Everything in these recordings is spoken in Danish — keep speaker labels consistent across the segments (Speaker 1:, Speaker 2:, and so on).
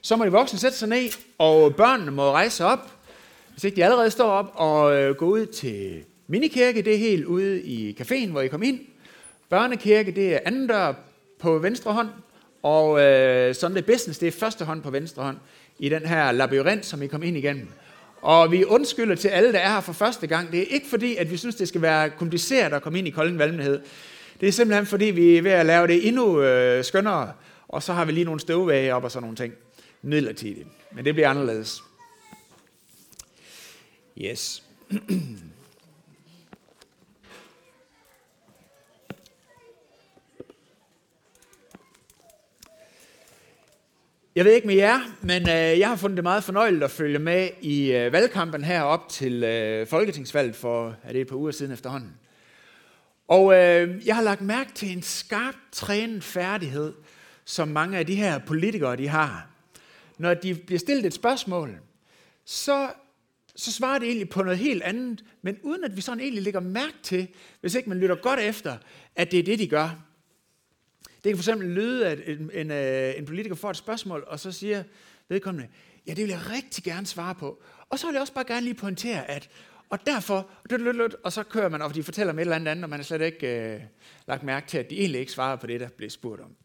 Speaker 1: Så må de voksne sætte sig ned, og børnene må rejse op, hvis ikke de allerede står op, og øh, gå ud til minikirke, det er helt ude i caféen, hvor I kom ind. Børnekirke, det er anden dør på venstre hånd, og øh, Sunday Business, det er første hånd på venstre hånd i den her labyrint, som I kom ind igennem. Og vi undskylder til alle, der er her for første gang. Det er ikke fordi, at vi synes, det skal være kompliceret at komme ind i Kolding Valgmenighed. Det er simpelthen fordi, vi er ved at lave det endnu øh, skønnere, og så har vi lige nogle støvvæge op og sådan nogle ting. Midlertidigt. Men det bliver anderledes. Yes. Jeg ved ikke med jer, men øh, jeg har fundet det meget fornøjeligt at følge med i øh, valgkampen her op til øh, Folketingsvalget for er det et par uger siden efterhånden. Og øh, jeg har lagt mærke til en skarp trænet færdighed, som mange af de her politikere de har. Når de bliver stillet et spørgsmål, så, så svarer de egentlig på noget helt andet, men uden at vi sådan egentlig lægger mærke til, hvis ikke man lytter godt efter, at det er det, de gør. Det kan for eksempel lyde, at en, en, øh, en politiker får et spørgsmål, og så siger vedkommende, ja, det vil jeg rigtig gerne svare på. Og så vil jeg også bare gerne lige pointere, at og derfor, og så kører man, og de fortæller om et eller andet, og man har slet ikke øh, lagt mærke til, at de egentlig ikke svarer på det, der blev spurgt om.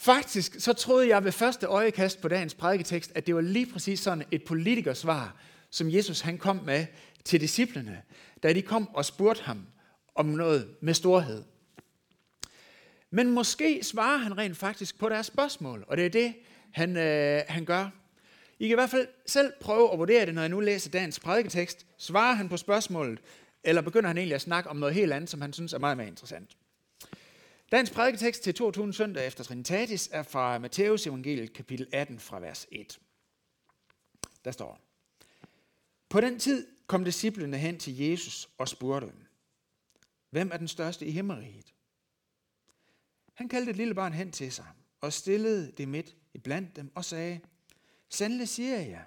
Speaker 1: Faktisk så troede jeg ved første øjekast på dagens prædiketekst, at det var lige præcis sådan et politikersvar, som Jesus han kom med til disciplene, da de kom og spurgte ham om noget med storhed. Men måske svarer han rent faktisk på deres spørgsmål, og det er det, han, øh, han gør. I kan i hvert fald selv prøve at vurdere det, når jeg nu læser dagens prædiketekst. Svarer han på spørgsmålet, eller begynder han egentlig at snakke om noget helt andet, som han synes er meget mere interessant? Dagens prædiketekst til 22. søndag efter Trinitatis er fra Matteus evangeliet kapitel 18 fra vers 1. Der står, På den tid kom disciplene hen til Jesus og spurgte, Hvem er den største i himmeriget? Han kaldte et lille barn hen til sig og stillede det midt i blandt dem og sagde, Sandelig siger jeg,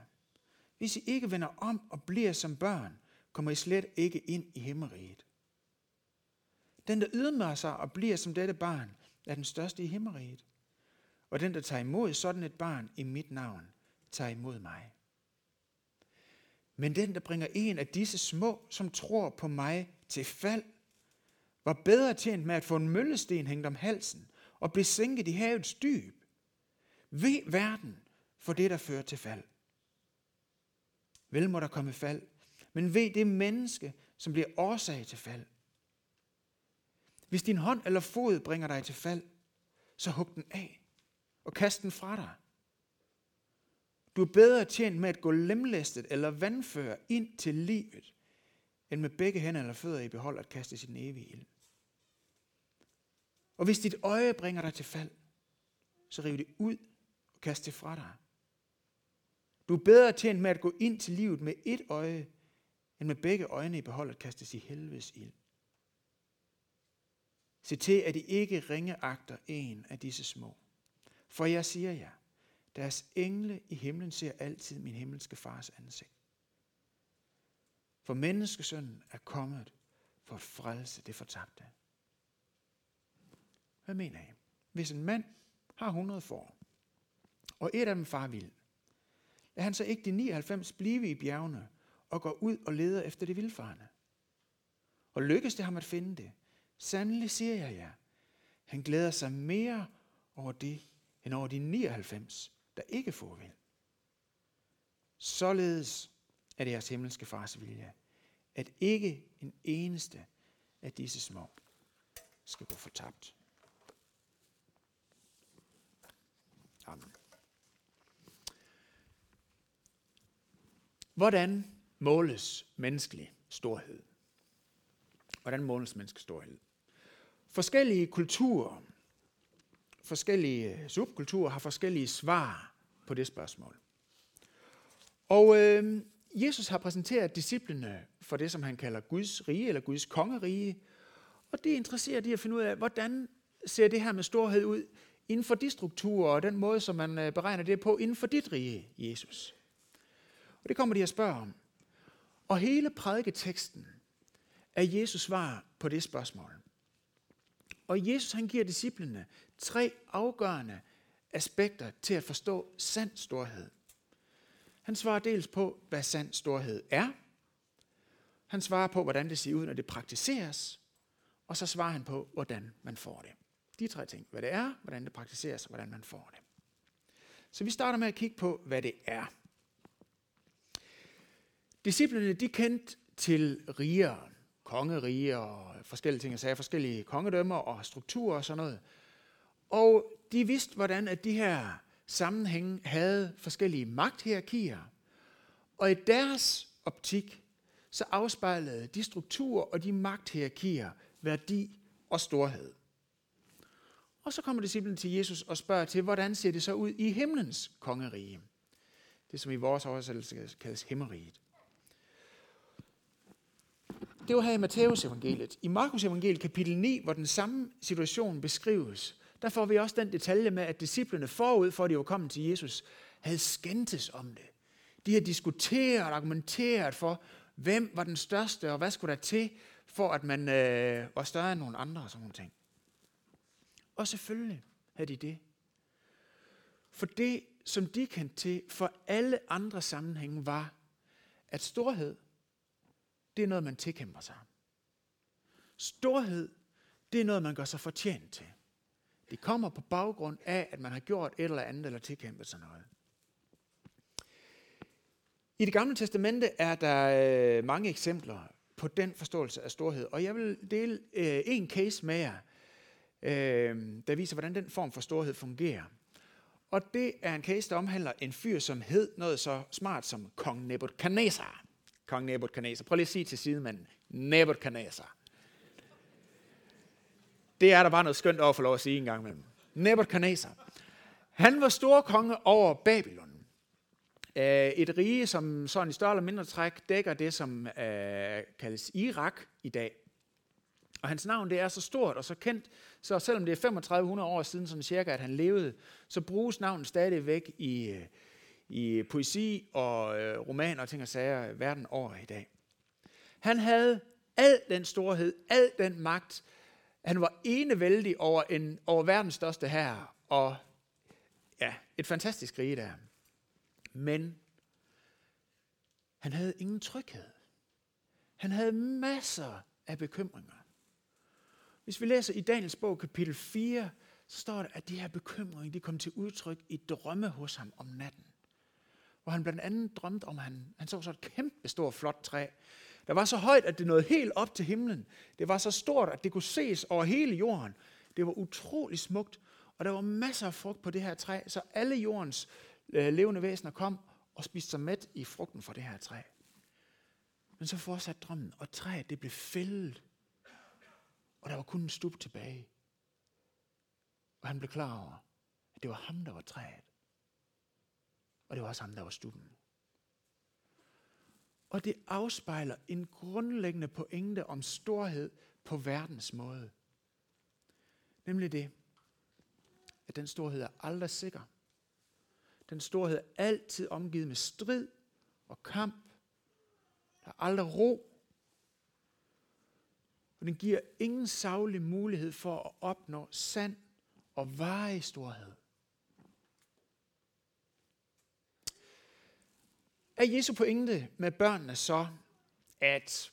Speaker 1: hvis I ikke vender om og bliver som børn, kommer I slet ikke ind i himmeriget. Den, der ydmyger sig og bliver som dette barn, er den største i himmeriget. Og den, der tager imod sådan et barn i mit navn, tager imod mig. Men den, der bringer en af disse små, som tror på mig, til fald, var bedre tjent med at få en møllesten hængt om halsen og blive sænket i havets dyb. Ved verden for det, der fører til fald. Vel må der komme fald, men ved det menneske, som bliver årsag til fald. Hvis din hånd eller fod bringer dig til fald, så hug den af og kast den fra dig. Du er bedre tjent med at gå lemlæstet eller vandføre ind til livet, end med begge hænder eller fødder i behold at kaste sin evige ild. Og hvis dit øje bringer dig til fald, så riv det ud og kast det fra dig. Du er bedre tjent med at gå ind til livet med et øje, end med begge øjne i behold at kaste i helvedes ild. Se til, at I ikke ringeagter en af disse små. For jeg siger jer, deres engle i himlen ser altid min himmelske fars ansigt. For menneskesønnen er kommet for at frelse det fortabte. Hvad mener I? Hvis en mand har 100 får, og et af dem far vild, lader han så ikke de 99 blive i bjergene og går ud og leder efter det vildfarne? Og lykkes det ham at finde det, Sandelig siger jeg jer, han glæder sig mere over det, end over de 99, der ikke får vel. Således er det jeres himmelske fars vilje, at ikke en eneste af disse små skal gå fortabt. Amen. Hvordan måles menneskelig storhed? Hvordan måles menneskelig storhed? Forskellige kulturer, forskellige øh, subkulturer har forskellige svar på det spørgsmål. Og øh, Jesus har præsenteret disciplene for det, som han kalder Guds rige, eller Guds kongerige. Og det interesserer de at finde ud af, hvordan ser det her med storhed ud inden for de strukturer, og den måde, som man øh, beregner det på inden for dit rige, Jesus. Og det kommer de at spørge om. Og hele prædiketeksten er Jesus svar på det spørgsmål. Og Jesus han giver disciplene tre afgørende aspekter til at forstå sand storhed. Han svarer dels på, hvad sand storhed er. Han svarer på, hvordan det ser ud, når det praktiseres. Og så svarer han på, hvordan man får det. De tre ting. Hvad det er, hvordan det praktiseres, og hvordan man får det. Så vi starter med at kigge på, hvad det er. Disciplerne, de kendte til riger, kongerige og forskellige ting, sagde forskellige kongedømmer og strukturer og sådan noget. Og de vidste, hvordan at de her sammenhænge havde forskellige magthierarkier. Og i deres optik, så afspejlede de strukturer og de magthierarkier værdi og storhed. Og så kommer disciplen til Jesus og spørger til, hvordan ser det så ud i himlens kongerige? Det som i vores oversættelse kaldes himmeriget. Det var her i Matteus evangeliet. I Markus evangeliet kapitel 9, hvor den samme situation beskrives, der får vi også den detalje med, at disciplene forud for, at de var kommet til Jesus, havde skændtes om det. De havde diskuteret og argumenteret for, hvem var den største, og hvad skulle der til, for at man øh, var større end nogle andre og sådan nogle ting. Og selvfølgelig havde de det. For det, som de kendte til for alle andre sammenhænge, var, at storhed, det er noget, man tilkæmper sig. Storhed, det er noget, man gør sig fortjent til. Det kommer på baggrund af, at man har gjort et eller andet eller tilkæmpet sig noget. I det gamle testamente er der øh, mange eksempler på den forståelse af storhed, og jeg vil dele øh, en case med jer, øh, der viser, hvordan den form for storhed fungerer. Og det er en case, der omhandler en fyr, som hed noget så smart som kong Nebuchadnezzar. Kong Nebuchadnezzar. Prøv lige at sige til sidemanden. Nebuchadnezzar. Det er der bare noget skønt over for lov at sige en gang imellem. Nebuchadnezzar. Han var stor konge over Babylon. Øh, et rige, som sådan i større eller mindre træk dækker det, som øh, kaldes Irak i dag. Og hans navn det er så stort og så kendt, så selvom det er 3500 år siden, sådan cirka, at han levede, så bruges navnet stadigvæk i, øh, i poesi og øh, romaner og ting og sager verden over i dag. Han havde al den storhed, al den magt. Han var enevældig over, en, over verdens største herre, og ja, et fantastisk rige der. Men han havde ingen tryghed. Han havde masser af bekymringer. Hvis vi læser i Daniels bog kapitel 4, så står der, at de her bekymringer de kom til udtryk i drømme hos ham om natten. Hvor han blandt andet drømte om, at han, han så så et kæmpe stort flot træ. Der var så højt, at det nåede helt op til himlen. Det var så stort, at det kunne ses over hele jorden. Det var utrolig smukt, og der var masser af frugt på det her træ, så alle jordens øh, levende væsener kom og spiste sig mæt i frugten fra det her træ. Men så fortsatte drømmen, og træet det blev fældet og der var kun en stup tilbage. Og han blev klar over, at det var ham, der var træet. Og det var også ham, der var stuppen. Og det afspejler en grundlæggende pointe om storhed på verdens måde. Nemlig det, at den storhed er aldrig sikker. Den storhed er altid omgivet med strid og kamp. Der er aldrig ro og den giver ingen savlig mulighed for at opnå sand og varig storhed. Er Jesu pointe med børnene så, at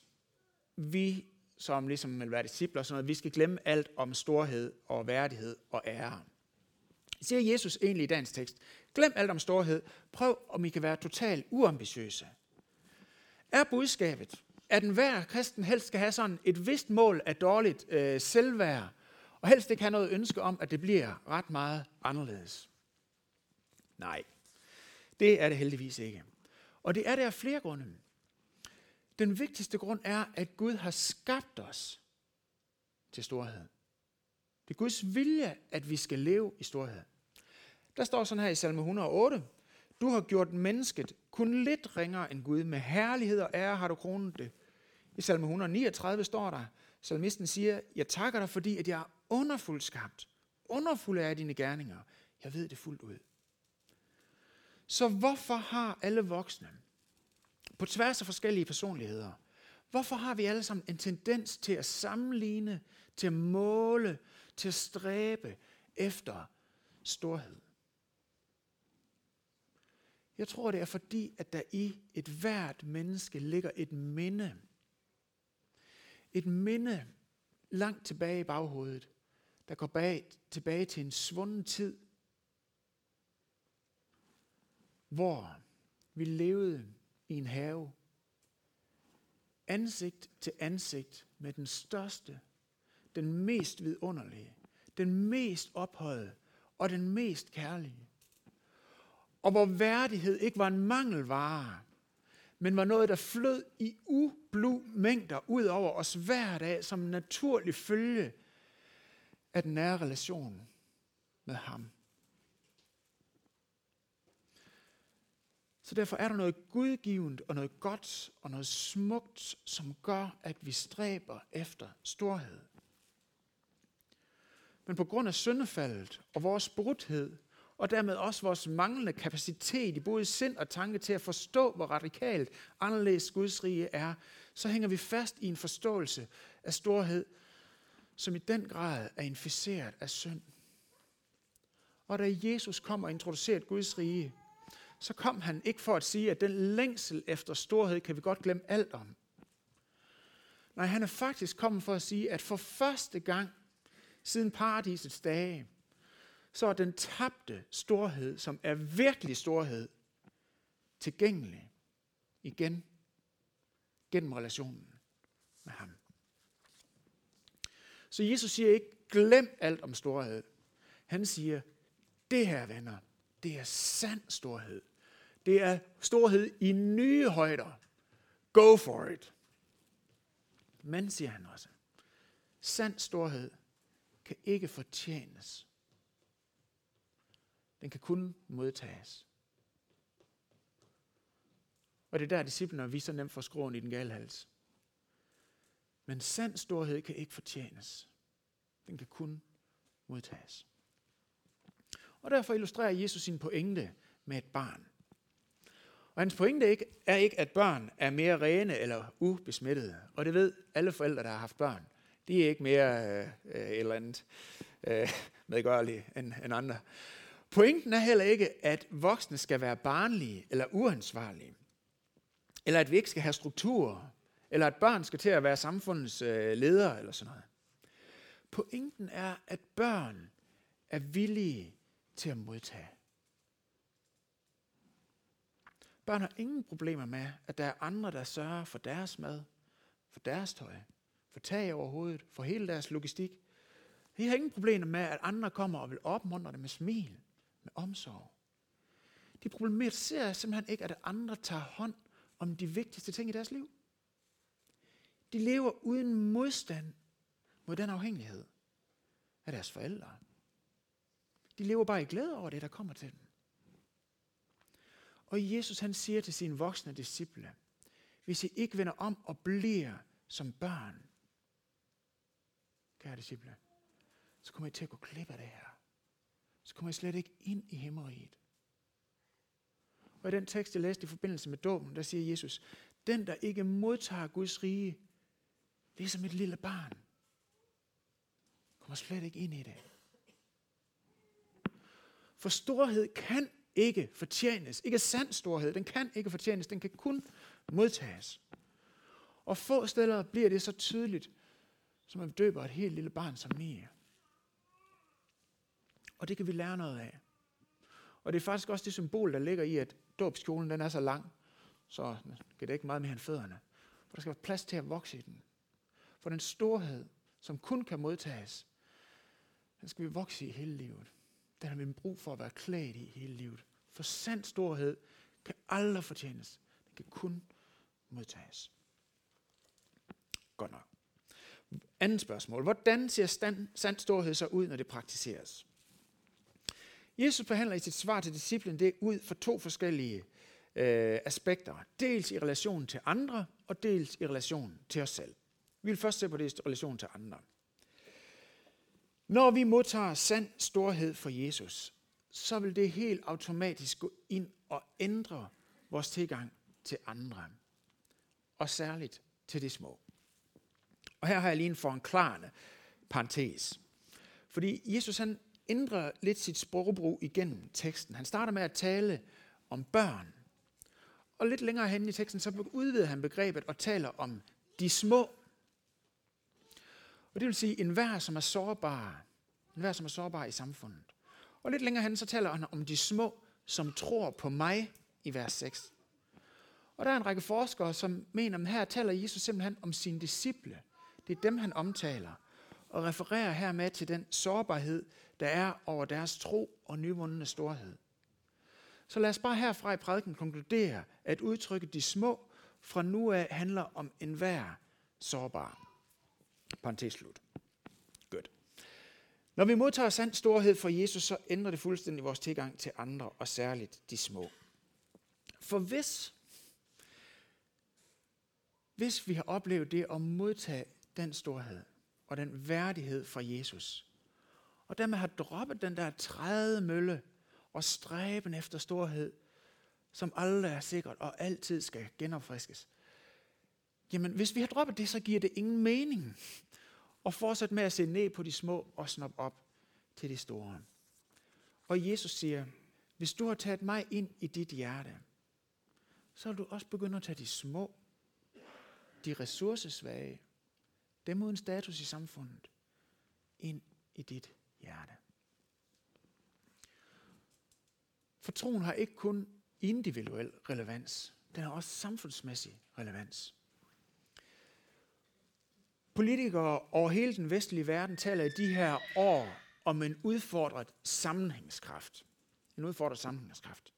Speaker 1: vi, som ligesom vil være discipler, sådan noget, vi skal glemme alt om storhed og værdighed og ære? Siger Jesus egentlig i dagens tekst, glem alt om storhed, prøv om I kan være totalt uambitiøse. Er budskabet, at enhver kristen helst skal have sådan et vist mål af dårligt øh, selvværd, og helst ikke have noget ønske om, at det bliver ret meget anderledes. Nej, det er det heldigvis ikke. Og det er der af flere grunde. Den vigtigste grund er, at Gud har skabt os til storhed. Det er Guds vilje, at vi skal leve i storhed. Der står sådan her i salme 108, du har gjort mennesket kun lidt ringere end Gud. Med herlighed og ære har du kronet det. I salme 139 står der, salmisten siger, jeg takker dig, fordi at jeg er underfuldt skabt. Underfuld er dine gerninger. Jeg ved det fuldt ud. Så hvorfor har alle voksne, på tværs af forskellige personligheder, hvorfor har vi alle sammen en tendens til at sammenligne, til at måle, til at stræbe efter storhed? Jeg tror, det er fordi, at der i et hvert menneske ligger et minde. Et minde langt tilbage i baghovedet, der går bag, tilbage til en svunden tid, hvor vi levede i en have, ansigt til ansigt med den største, den mest vidunderlige, den mest ophøjede og den mest kærlige. Og hvor værdighed ikke var en mangelvare, men var noget, der flød i ublu mængder ud over os hver dag som en naturlig følge af den nære relation med ham. Så derfor er der noget gudgivende og noget godt og noget smukt, som gør, at vi stræber efter storhed. Men på grund af syndefaldet og vores brudhed, og dermed også vores manglende kapacitet i både sind og tanke til at forstå, hvor radikalt anderledes Guds rige er, så hænger vi fast i en forståelse af storhed, som i den grad er inficeret af synd. Og da Jesus kommer og introducerer Guds rige, så kom han ikke for at sige, at den længsel efter storhed kan vi godt glemme alt om. Nej, han er faktisk kommet for at sige, at for første gang siden paradisets dage, så er den tabte storhed, som er virkelig storhed, tilgængelig igen gennem relationen med ham. Så Jesus siger ikke, glem alt om storhed. Han siger, det her venner, det er sand storhed. Det er storhed i nye højder. Go for it. Men, siger han også, sand storhed kan ikke fortjenes. Den kan kun modtages. Og det er der, disciplene vi så nemt får skroen i den gale hals. Men sand storhed kan ikke fortjenes. Den kan kun modtages. Og derfor illustrerer Jesus sin pointe med et barn. Og hans pointe ikke, er ikke, at børn er mere rene eller ubesmittede. Og det ved alle forældre, der har haft børn. De er ikke mere øh, øh, et eller andet øh, medgørlige end, end andre. Pointen er heller ikke, at voksne skal være barnlige eller uansvarlige. Eller at vi ikke skal have strukturer. Eller at børn skal til at være samfundets øh, ledere eller sådan noget. Pointen er, at børn er villige til at modtage. Børn har ingen problemer med, at der er andre, der sørger for deres mad, for deres tøj, for tag over hovedet, for hele deres logistik. De har ingen problemer med, at andre kommer og vil opmuntre dem med smil, med omsorg. De problematiserer simpelthen ikke, at andre tager hånd om de vigtigste ting i deres liv. De lever uden modstand mod den afhængighed af deres forældre. De lever bare i glæde over det, der kommer til dem. Og Jesus han siger til sine voksne disciple, hvis I ikke vender om og bliver som børn, kære disciple, så kommer I til at gå klip af det her. Så kommer I slet ikke ind i himmeriget. Og i den tekst, jeg læste i forbindelse med dåben, der siger Jesus, den, der ikke modtager Guds rige, det er som et lille barn. Kommer slet ikke ind i det. For storhed kan ikke fortjenes. Ikke sand storhed. Den kan ikke fortjenes. Den kan kun modtages. Og få steder bliver det så tydeligt, som man døber et helt lille barn som Mia. Og det kan vi lære noget af. Og det er faktisk også det symbol, der ligger i, at dåbskjolen den er så lang, så kan det ikke meget mere end fødderne. For der skal være plads til at vokse i den. For den storhed, som kun kan modtages, den skal vi vokse i hele livet. Den har vi brug for at være klædt i hele livet. For sand storhed kan aldrig fortjenes. Den kan kun modtages. Godt nok. Andet spørgsmål. Hvordan ser stand, sand storhed så ud, når det praktiseres? Jesus behandler i sit svar til disciplen det ud for to forskellige øh, aspekter. Dels i relation til andre, og dels i relation til os selv. Vi vil først se på det i relation til andre. Når vi modtager sand storhed for Jesus, så vil det helt automatisk gå ind og ændre vores tilgang til andre. Og særligt til de små. Og her har jeg lige en foranklarende parentes. Fordi Jesus han ændrer lidt sit sprogbrug igennem teksten. Han starter med at tale om børn. Og lidt længere hen i teksten, så udvider han begrebet og taler om de små. Og det vil sige, en hver, som er sårbar. enhver, som er sårbar i samfundet. Og lidt længere hen, så taler han om de små, som tror på mig i vers 6. Og der er en række forskere, som mener, at her taler Jesus simpelthen om sine disciple. Det er dem, han omtaler, og refererer hermed til den sårbarhed, der er over deres tro og nyvundne storhed. Så lad os bare herfra i prædiken konkludere, at udtrykket de små fra nu af handler om enhver sårbar. Parenthes slut. Godt. Når vi modtager sand storhed fra Jesus, så ændrer det fuldstændig vores tilgang til andre, og særligt de små. For hvis, hvis vi har oplevet det at modtage den storhed og den værdighed fra Jesus, og dermed har droppet den der træde mølle og stræben efter storhed, som aldrig er sikkert og altid skal genopfriskes. Jamen, hvis vi har droppet det, så giver det ingen mening at fortsætte med at se ned på de små og snoppe op til de store. Og Jesus siger, hvis du har taget mig ind i dit hjerte, så vil du også begynde at tage de små, de ressourcesvage, dem uden status i samfundet, ind i dit hjerte. For troen har ikke kun individuel relevans, den har også samfundsmæssig relevans. Politikere over hele den vestlige verden taler i de her år om en udfordret sammenhængskraft. En udfordret sammenhængskraft.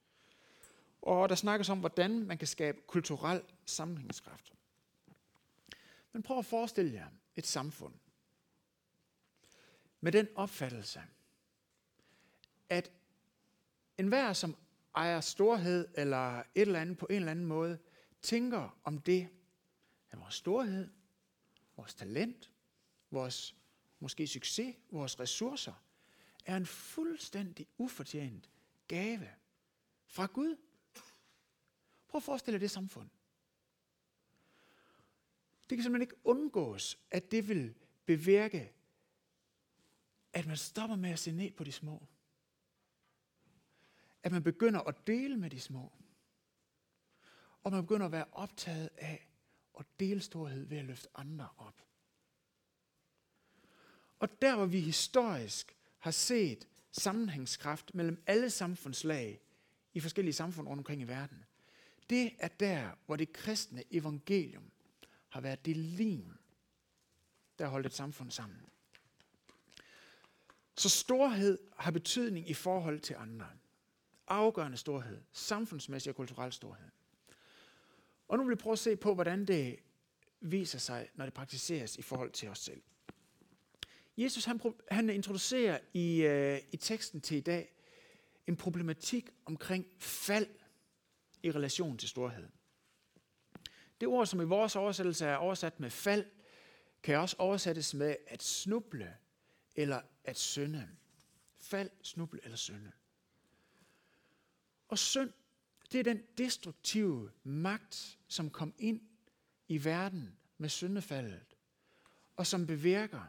Speaker 1: Og der snakkes om, hvordan man kan skabe kulturel sammenhængskraft. Men prøv at forestille jer et samfund med den opfattelse, at enhver, som ejer storhed eller et eller andet på en eller anden måde, tænker om det, at vores storhed, vores talent, vores måske succes, vores ressourcer, er en fuldstændig ufortjent gave fra Gud. Prøv at forestille dig det samfund. Det kan simpelthen ikke undgås, at det vil bevirke, at man stopper med at se ned på de små. At man begynder at dele med de små. Og man begynder at være optaget af og dele storhed ved at løfte andre op. Og der, hvor vi historisk har set sammenhængskraft mellem alle samfundslag i forskellige samfund rundt omkring i verden, det er der, hvor det kristne evangelium har været det lim, der har holdt et samfund sammen. Så storhed har betydning i forhold til andre. Afgørende storhed, samfundsmæssig og kulturel storhed. Og nu vil vi prøve at se på, hvordan det viser sig, når det praktiseres i forhold til os selv. Jesus han, han introducerer i, øh, i teksten til i dag en problematik omkring fald i relation til storhed. Det ord, som i vores oversættelse er oversat med fald, kan også oversættes med at snuble eller at synde. Fald, snuble eller synde. Og synd, det er den destruktive magt, som kom ind i verden med syndefaldet, og som bevirker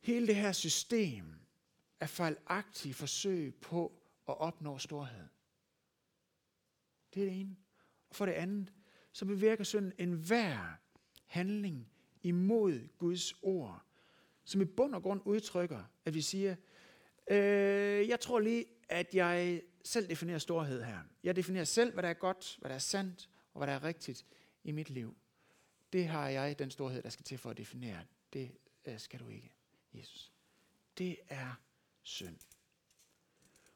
Speaker 1: hele det her system af fejlagtige forsøg på at opnå storhed. Det er det ene. Og for det andet, så bevirker synden enhver handling imod Guds ord, som i bund og grund udtrykker, at vi siger, øh, jeg tror lige, at jeg selv definerer storhed her. Jeg definerer selv, hvad der er godt, hvad der er sandt, og hvad der er rigtigt i mit liv. Det har jeg den storhed, der skal til for at definere. Det øh, skal du ikke, Jesus. Det er synd.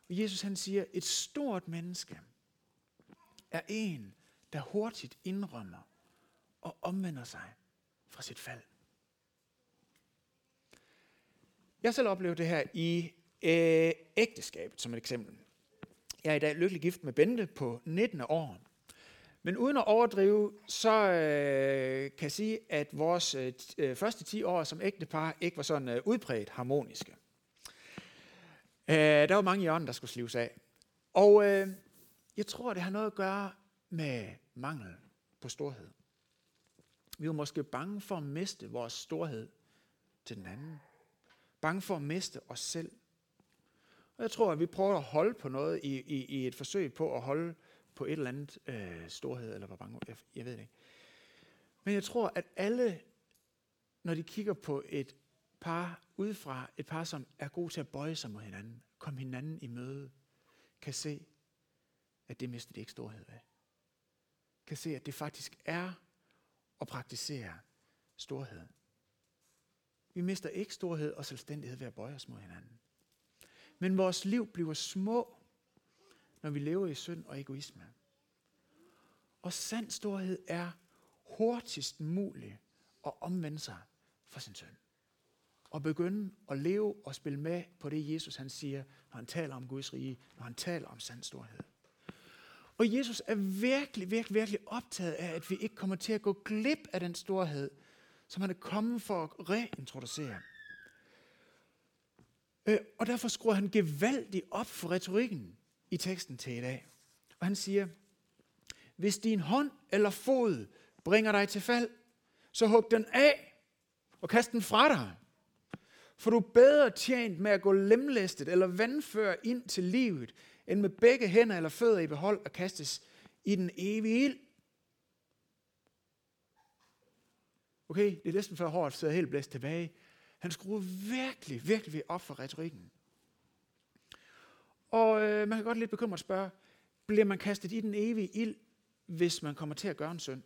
Speaker 1: Og Jesus han siger, et stort menneske er en, der hurtigt indrømmer og omvender sig fra sit fald. Jeg selv oplevede det her i øh, ægteskabet som et eksempel. Jeg er i dag lykkelig gift med Bente på 19 år. Men uden at overdrive, så øh, kan jeg sige, at vores øh, øh første 10 år som ægtepar ikke var sådan øh, udbredt harmoniske. Øh, der var mange hjørner, der skulle slives af. Og øh, jeg tror, det har noget at gøre med mangel på storhed. Vi var måske bange for at miste vores storhed til den anden. Bange for at miste os selv. Og jeg tror, at vi prøver at holde på noget i, i, i et forsøg på at holde på et eller andet øh, storhed, eller hvor mange, jeg, jeg ved det ikke. Men jeg tror, at alle, når de kigger på et par udefra, et par, som er gode til at bøje sig mod hinanden, komme hinanden i møde, kan se, at det mister de ikke storhed af. Kan se, at det faktisk er at praktisere storhed. Vi mister ikke storhed og selvstændighed ved at bøje os mod hinanden. Men vores liv bliver små, når vi lever i synd og egoisme. Og sand storhed er hurtigst muligt at omvende sig for sin søn. Og begynde at leve og spille med på det, Jesus han siger, når han taler om Guds rige, når han taler om sand storhed. Og Jesus er virkelig, virkelig, virkelig optaget af, at vi ikke kommer til at gå glip af den storhed, som han er kommet for at reintroducere. Øh, og derfor skruer han gevaldigt op for retorikken i teksten til i dag. Og han siger, hvis din hånd eller fod bringer dig til fald, så hug den af og kast den fra dig. For du er bedre tjent med at gå lemlæstet eller vandfør ind til livet, end med begge hænder eller fødder i behold og kastes i den evige ild. Okay, det er næsten før hårdt sidder helt blæst tilbage. Han skruer virkelig, virkelig op for retorikken. Og øh, man kan godt lidt bekymret spørge, bliver man kastet i den evige ild, hvis man kommer til at gøre en synd?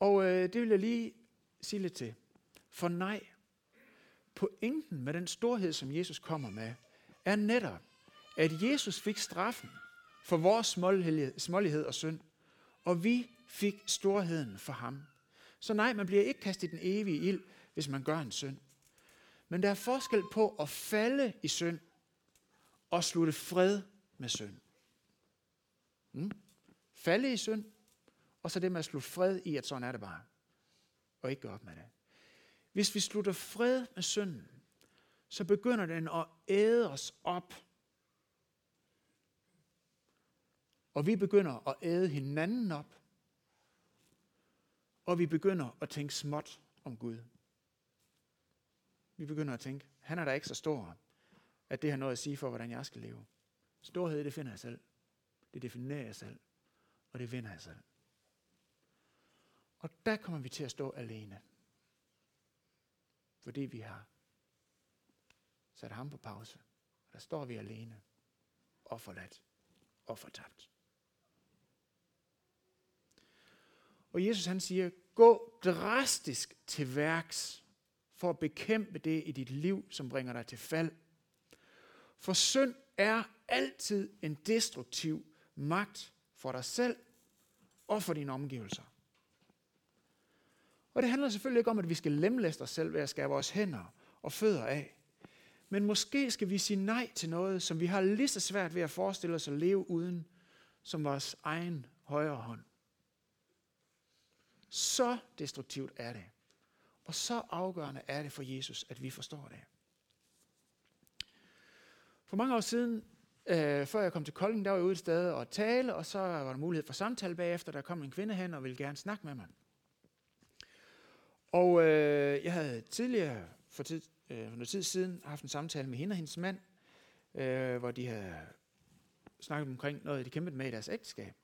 Speaker 1: Og øh, det vil jeg lige sige lidt til. For nej, pointen med den storhed, som Jesus kommer med, er netop, at Jesus fik straffen for vores smålighed og synd, og vi fik storheden for ham. Så nej, man bliver ikke kastet i den evige ild, hvis man gør en synd. Men der er forskel på at falde i synd og slutte fred med synd. Mm? Falde i synd, og så det med at slutte fred i, at sådan er det bare. Og ikke gøre op med det. Hvis vi slutter fred med synden, så begynder den at æde os op. Og vi begynder at æde hinanden op. Og vi begynder at tænke småt om Gud. Vi begynder at tænke, han er da ikke så stor, at det har noget at sige for, hvordan jeg skal leve. Storhed, det finder jeg selv. Det definerer jeg selv. Og det vinder jeg selv. Og der kommer vi til at stå alene. Fordi vi har sat ham på pause. Og der står vi alene og forladt og fortabt. Og Jesus han siger, gå drastisk til værks for at bekæmpe det i dit liv, som bringer dig til fald. For synd er altid en destruktiv magt for dig selv og for dine omgivelser. Og det handler selvfølgelig ikke om, at vi skal lemlæste os selv ved at skære vores hænder og fødder af. Men måske skal vi sige nej til noget, som vi har lige så svært ved at forestille os at leve uden, som vores egen højre hånd. Så destruktivt er det. Og så afgørende er det for Jesus, at vi forstår det. For mange år siden, øh, før jeg kom til Kolding, der var jeg ude et sted og tale, og så var der mulighed for samtale bagefter. Der kom en kvinde hen og ville gerne snakke med mig. Og øh, jeg havde tidligere, for, tid, øh, for noget tid siden, haft en samtale med hende og hendes mand, øh, hvor de havde snakket omkring noget, de kæmpede med i deres ægteskab.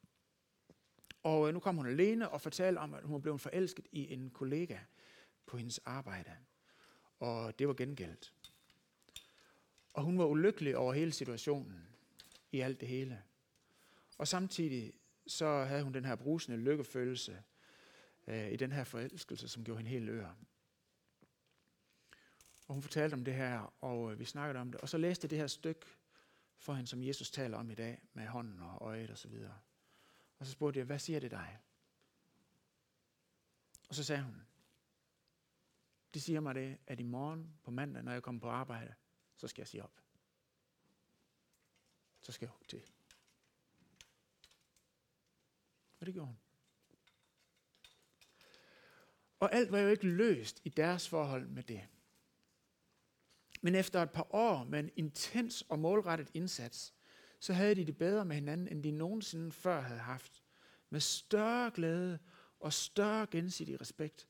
Speaker 1: Og øh, nu kom hun alene og fortalte om, at hun blev forelsket i en kollega på hendes arbejde. Og det var gengældt. Og hun var ulykkelig over hele situationen, i alt det hele. Og samtidig så havde hun den her brusende lykkefølelse øh, i den her forelskelse, som gjorde hende helt ør. Og hun fortalte om det her, og øh, vi snakkede om det. Og så læste jeg det her stykke for hende, som Jesus taler om i dag, med hånden og øjet og så videre. Og så spurgte jeg, hvad siger det dig? Og så sagde hun, det siger mig det, at i morgen på mandag, når jeg kommer på arbejde, så skal jeg sige op. Så skal jeg hugge til. Og det gjorde hun. Og alt var jo ikke løst i deres forhold med det. Men efter et par år med en intens og målrettet indsats, så havde de det bedre med hinanden, end de nogensinde før havde haft. Med større glæde og større gensidig respekt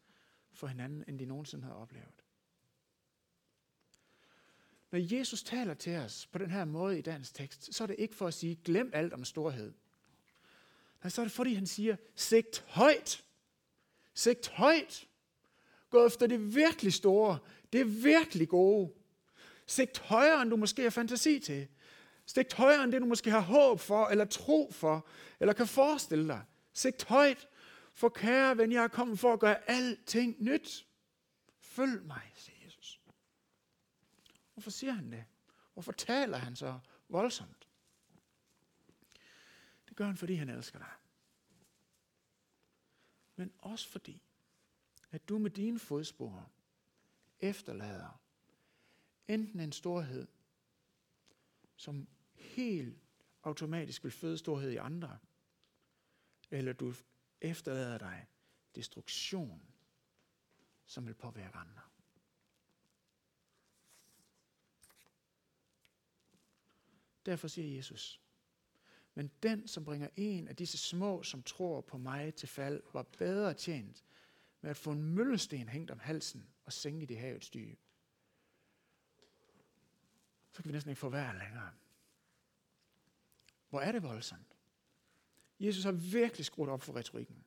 Speaker 1: for hinanden, end de nogensinde havde oplevet. Når Jesus taler til os på den her måde i dagens tekst, så er det ikke for at sige, glem alt om storhed. Nej, så er det fordi, han siger, sigt højt. Sigt højt. Gå efter det virkelig store. Det virkelig gode. Sigt højere, end du måske har fantasi til. Sigt højere, end det du måske har håb for, eller tro for, eller kan forestille dig. Sigt højt, for kære ven, jeg er kommet for at gøre alting nyt. Følg mig, siger Jesus. Hvorfor siger han det? Hvorfor taler han så voldsomt? Det gør han, fordi han elsker dig. Men også fordi, at du med dine fodspor efterlader enten en storhed, som helt automatisk vil føde storhed i andre, eller du efterlader dig destruktion, som vil påvirke andre. Derfor siger Jesus, men den, som bringer en af disse små, som tror på mig til fald, var bedre tjent med at få en møllesten hængt om halsen og sænke det havets dyb. Så kan vi næsten ikke få vejr længere. Hvor er det voldsomt? Jesus har virkelig skruet op for retorikken.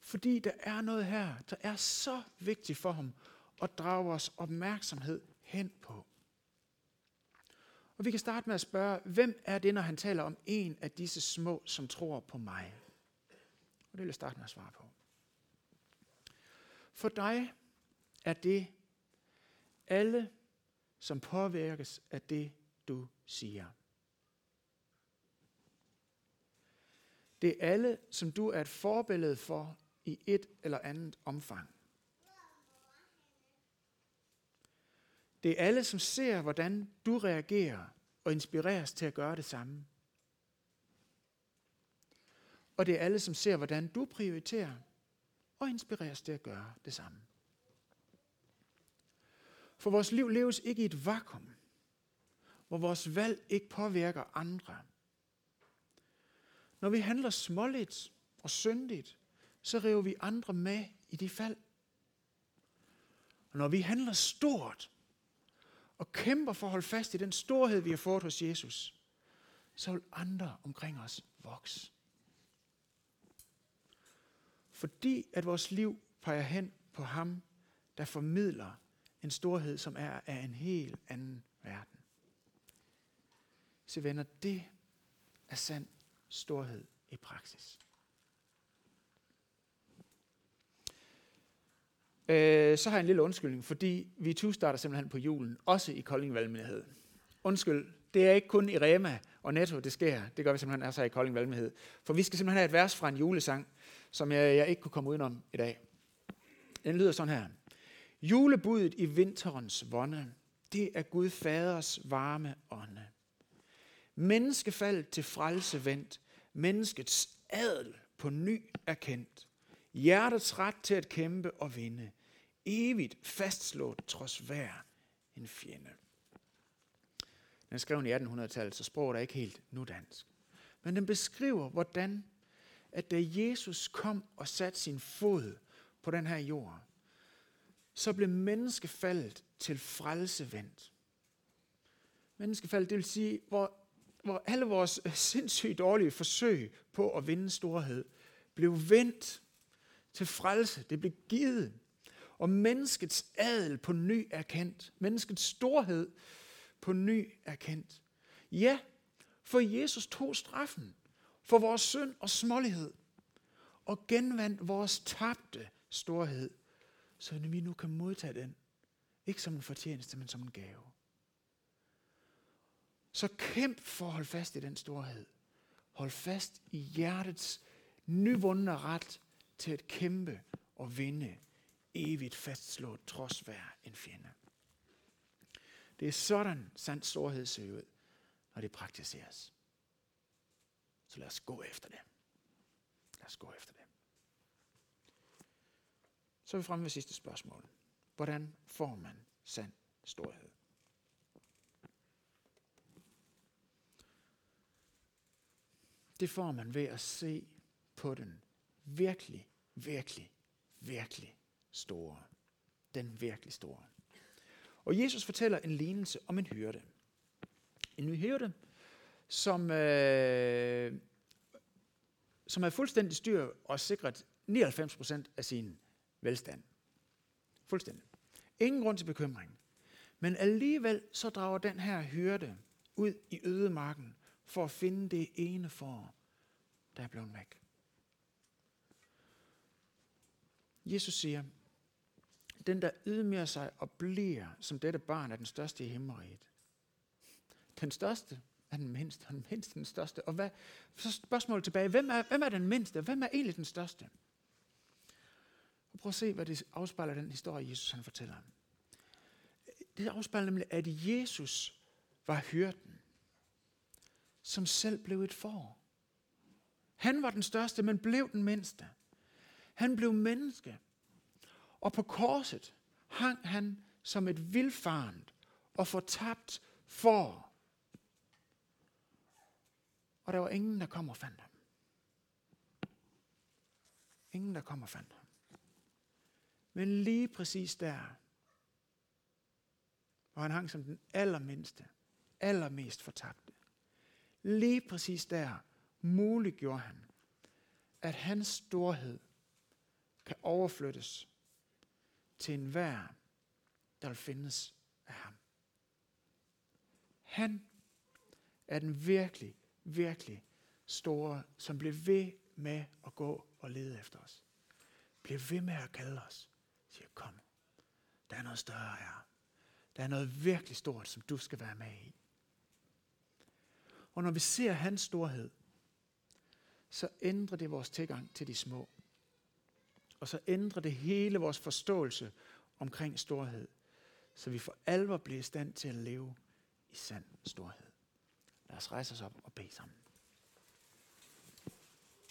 Speaker 1: Fordi der er noget her, der er så vigtigt for ham at drage vores opmærksomhed hen på. Og vi kan starte med at spørge, hvem er det, når han taler om en af disse små, som tror på mig? Og det vil jeg starte med at svare på. For dig er det alle, som påvirkes af det, du siger. Det er alle, som du er et forbillede for i et eller andet omfang. Det er alle, som ser, hvordan du reagerer og inspireres til at gøre det samme. Og det er alle, som ser, hvordan du prioriterer og inspireres til at gøre det samme. For vores liv leves ikke i et vakuum, hvor vores valg ikke påvirker andre. Når vi handler småligt og syndigt, så river vi andre med i de fald. Og når vi handler stort og kæmper for at holde fast i den storhed, vi har fået hos Jesus, så vil andre omkring os vokse. Fordi at vores liv peger hen på ham, der formidler en storhed, som er af en helt anden verden. Så venner, det er sand storhed i praksis. Øh, så har jeg en lille undskyldning, fordi vi to starter simpelthen på julen, også i Kolding Valgmenighed. Undskyld, det er ikke kun i Rema og Netto, det sker. Det gør vi simpelthen også i Kolding Valgmenighed. For vi skal simpelthen have et vers fra en julesang, som jeg, jeg ikke kunne komme udenom i dag. Den lyder sådan her. Julebudet i vinterens vonde, det er Gud faders varme ånde. Menneskefald til frelse vendt, menneskets adel på ny erkendt. Hjertets ret til at kæmpe og vinde. Evigt fastslået trods hver en fjende. Den er skrevet i 1800-tallet, så sproget er ikke helt nudansk. Men den beskriver, hvordan at da Jesus kom og satte sin fod på den her jord, så blev menneskefaldet til frelsevendt. Menneskefaldet, det vil sige, hvor alle vores øh, sindssygt dårlige forsøg på at vinde storhed, blev vendt til frelse. Det blev givet. Og menneskets adel på ny erkendt. Menneskets storhed på ny erkendt. Ja, for Jesus tog straffen for vores synd og smålighed og genvandt vores tabte storhed, så vi nu kan modtage den. Ikke som en fortjeneste, men som en gave. Så kæmp for at holde fast i den storhed. Hold fast i hjertets nyvundne ret til at kæmpe og vinde evigt fastslået trods hver en fjende. Det er sådan sand storhed ser ud, når det praktiseres. Så lad os gå efter det. Lad os gå efter det. Så er vi fremme ved sidste spørgsmål. Hvordan får man sand storhed? Det får man ved at se på den virkelig, virkelig, virkelig store. Den virkelig store. Og Jesus fortæller en lignelse om en hyrde. En hyrde, som, øh, som er fuldstændig styr og sikret 99% af sin velstand. Fuldstændig. Ingen grund til bekymring. Men alligevel så drager den her hyrde ud i ødemarken for at finde det ene for, der er blevet væk. Jesus siger, den der ydmyger sig og bliver som dette barn er den største i himmeriget. Den største er den mindste, og den mindste den største. Og hvad, så spørgsmålet tilbage, hvem er, hvem er den mindste, hvem er egentlig den største? Og prøv at se, hvad det afspejler den historie, Jesus han fortæller. Det afspejler nemlig, at Jesus var hyrden, som selv blev et får. Han var den største, men blev den mindste. Han blev menneske. Og på korset hang han som et vildfarent og fortabt for. Og der var ingen, der kom og fandt ham. Ingen, der kom og fandt ham. Men lige præcis der, hvor han hang som den allermindste, allermest fortabte, lige præcis der muliggjorde han, at hans storhed kan overflyttes til enhver, der vil findes af ham. Han er den virkelig, virkelig store, som bliver ved med at gå og lede efter os. Bliver ved med at kalde os. Siger, kom, der er noget større her. Der er noget virkelig stort, som du skal være med i. Og når vi ser hans storhed, så ændrer det vores tilgang til de små. Og så ændrer det hele vores forståelse omkring storhed, så vi for alvor bliver i stand til at leve i sand storhed. Lad os rejse os op og bede sammen.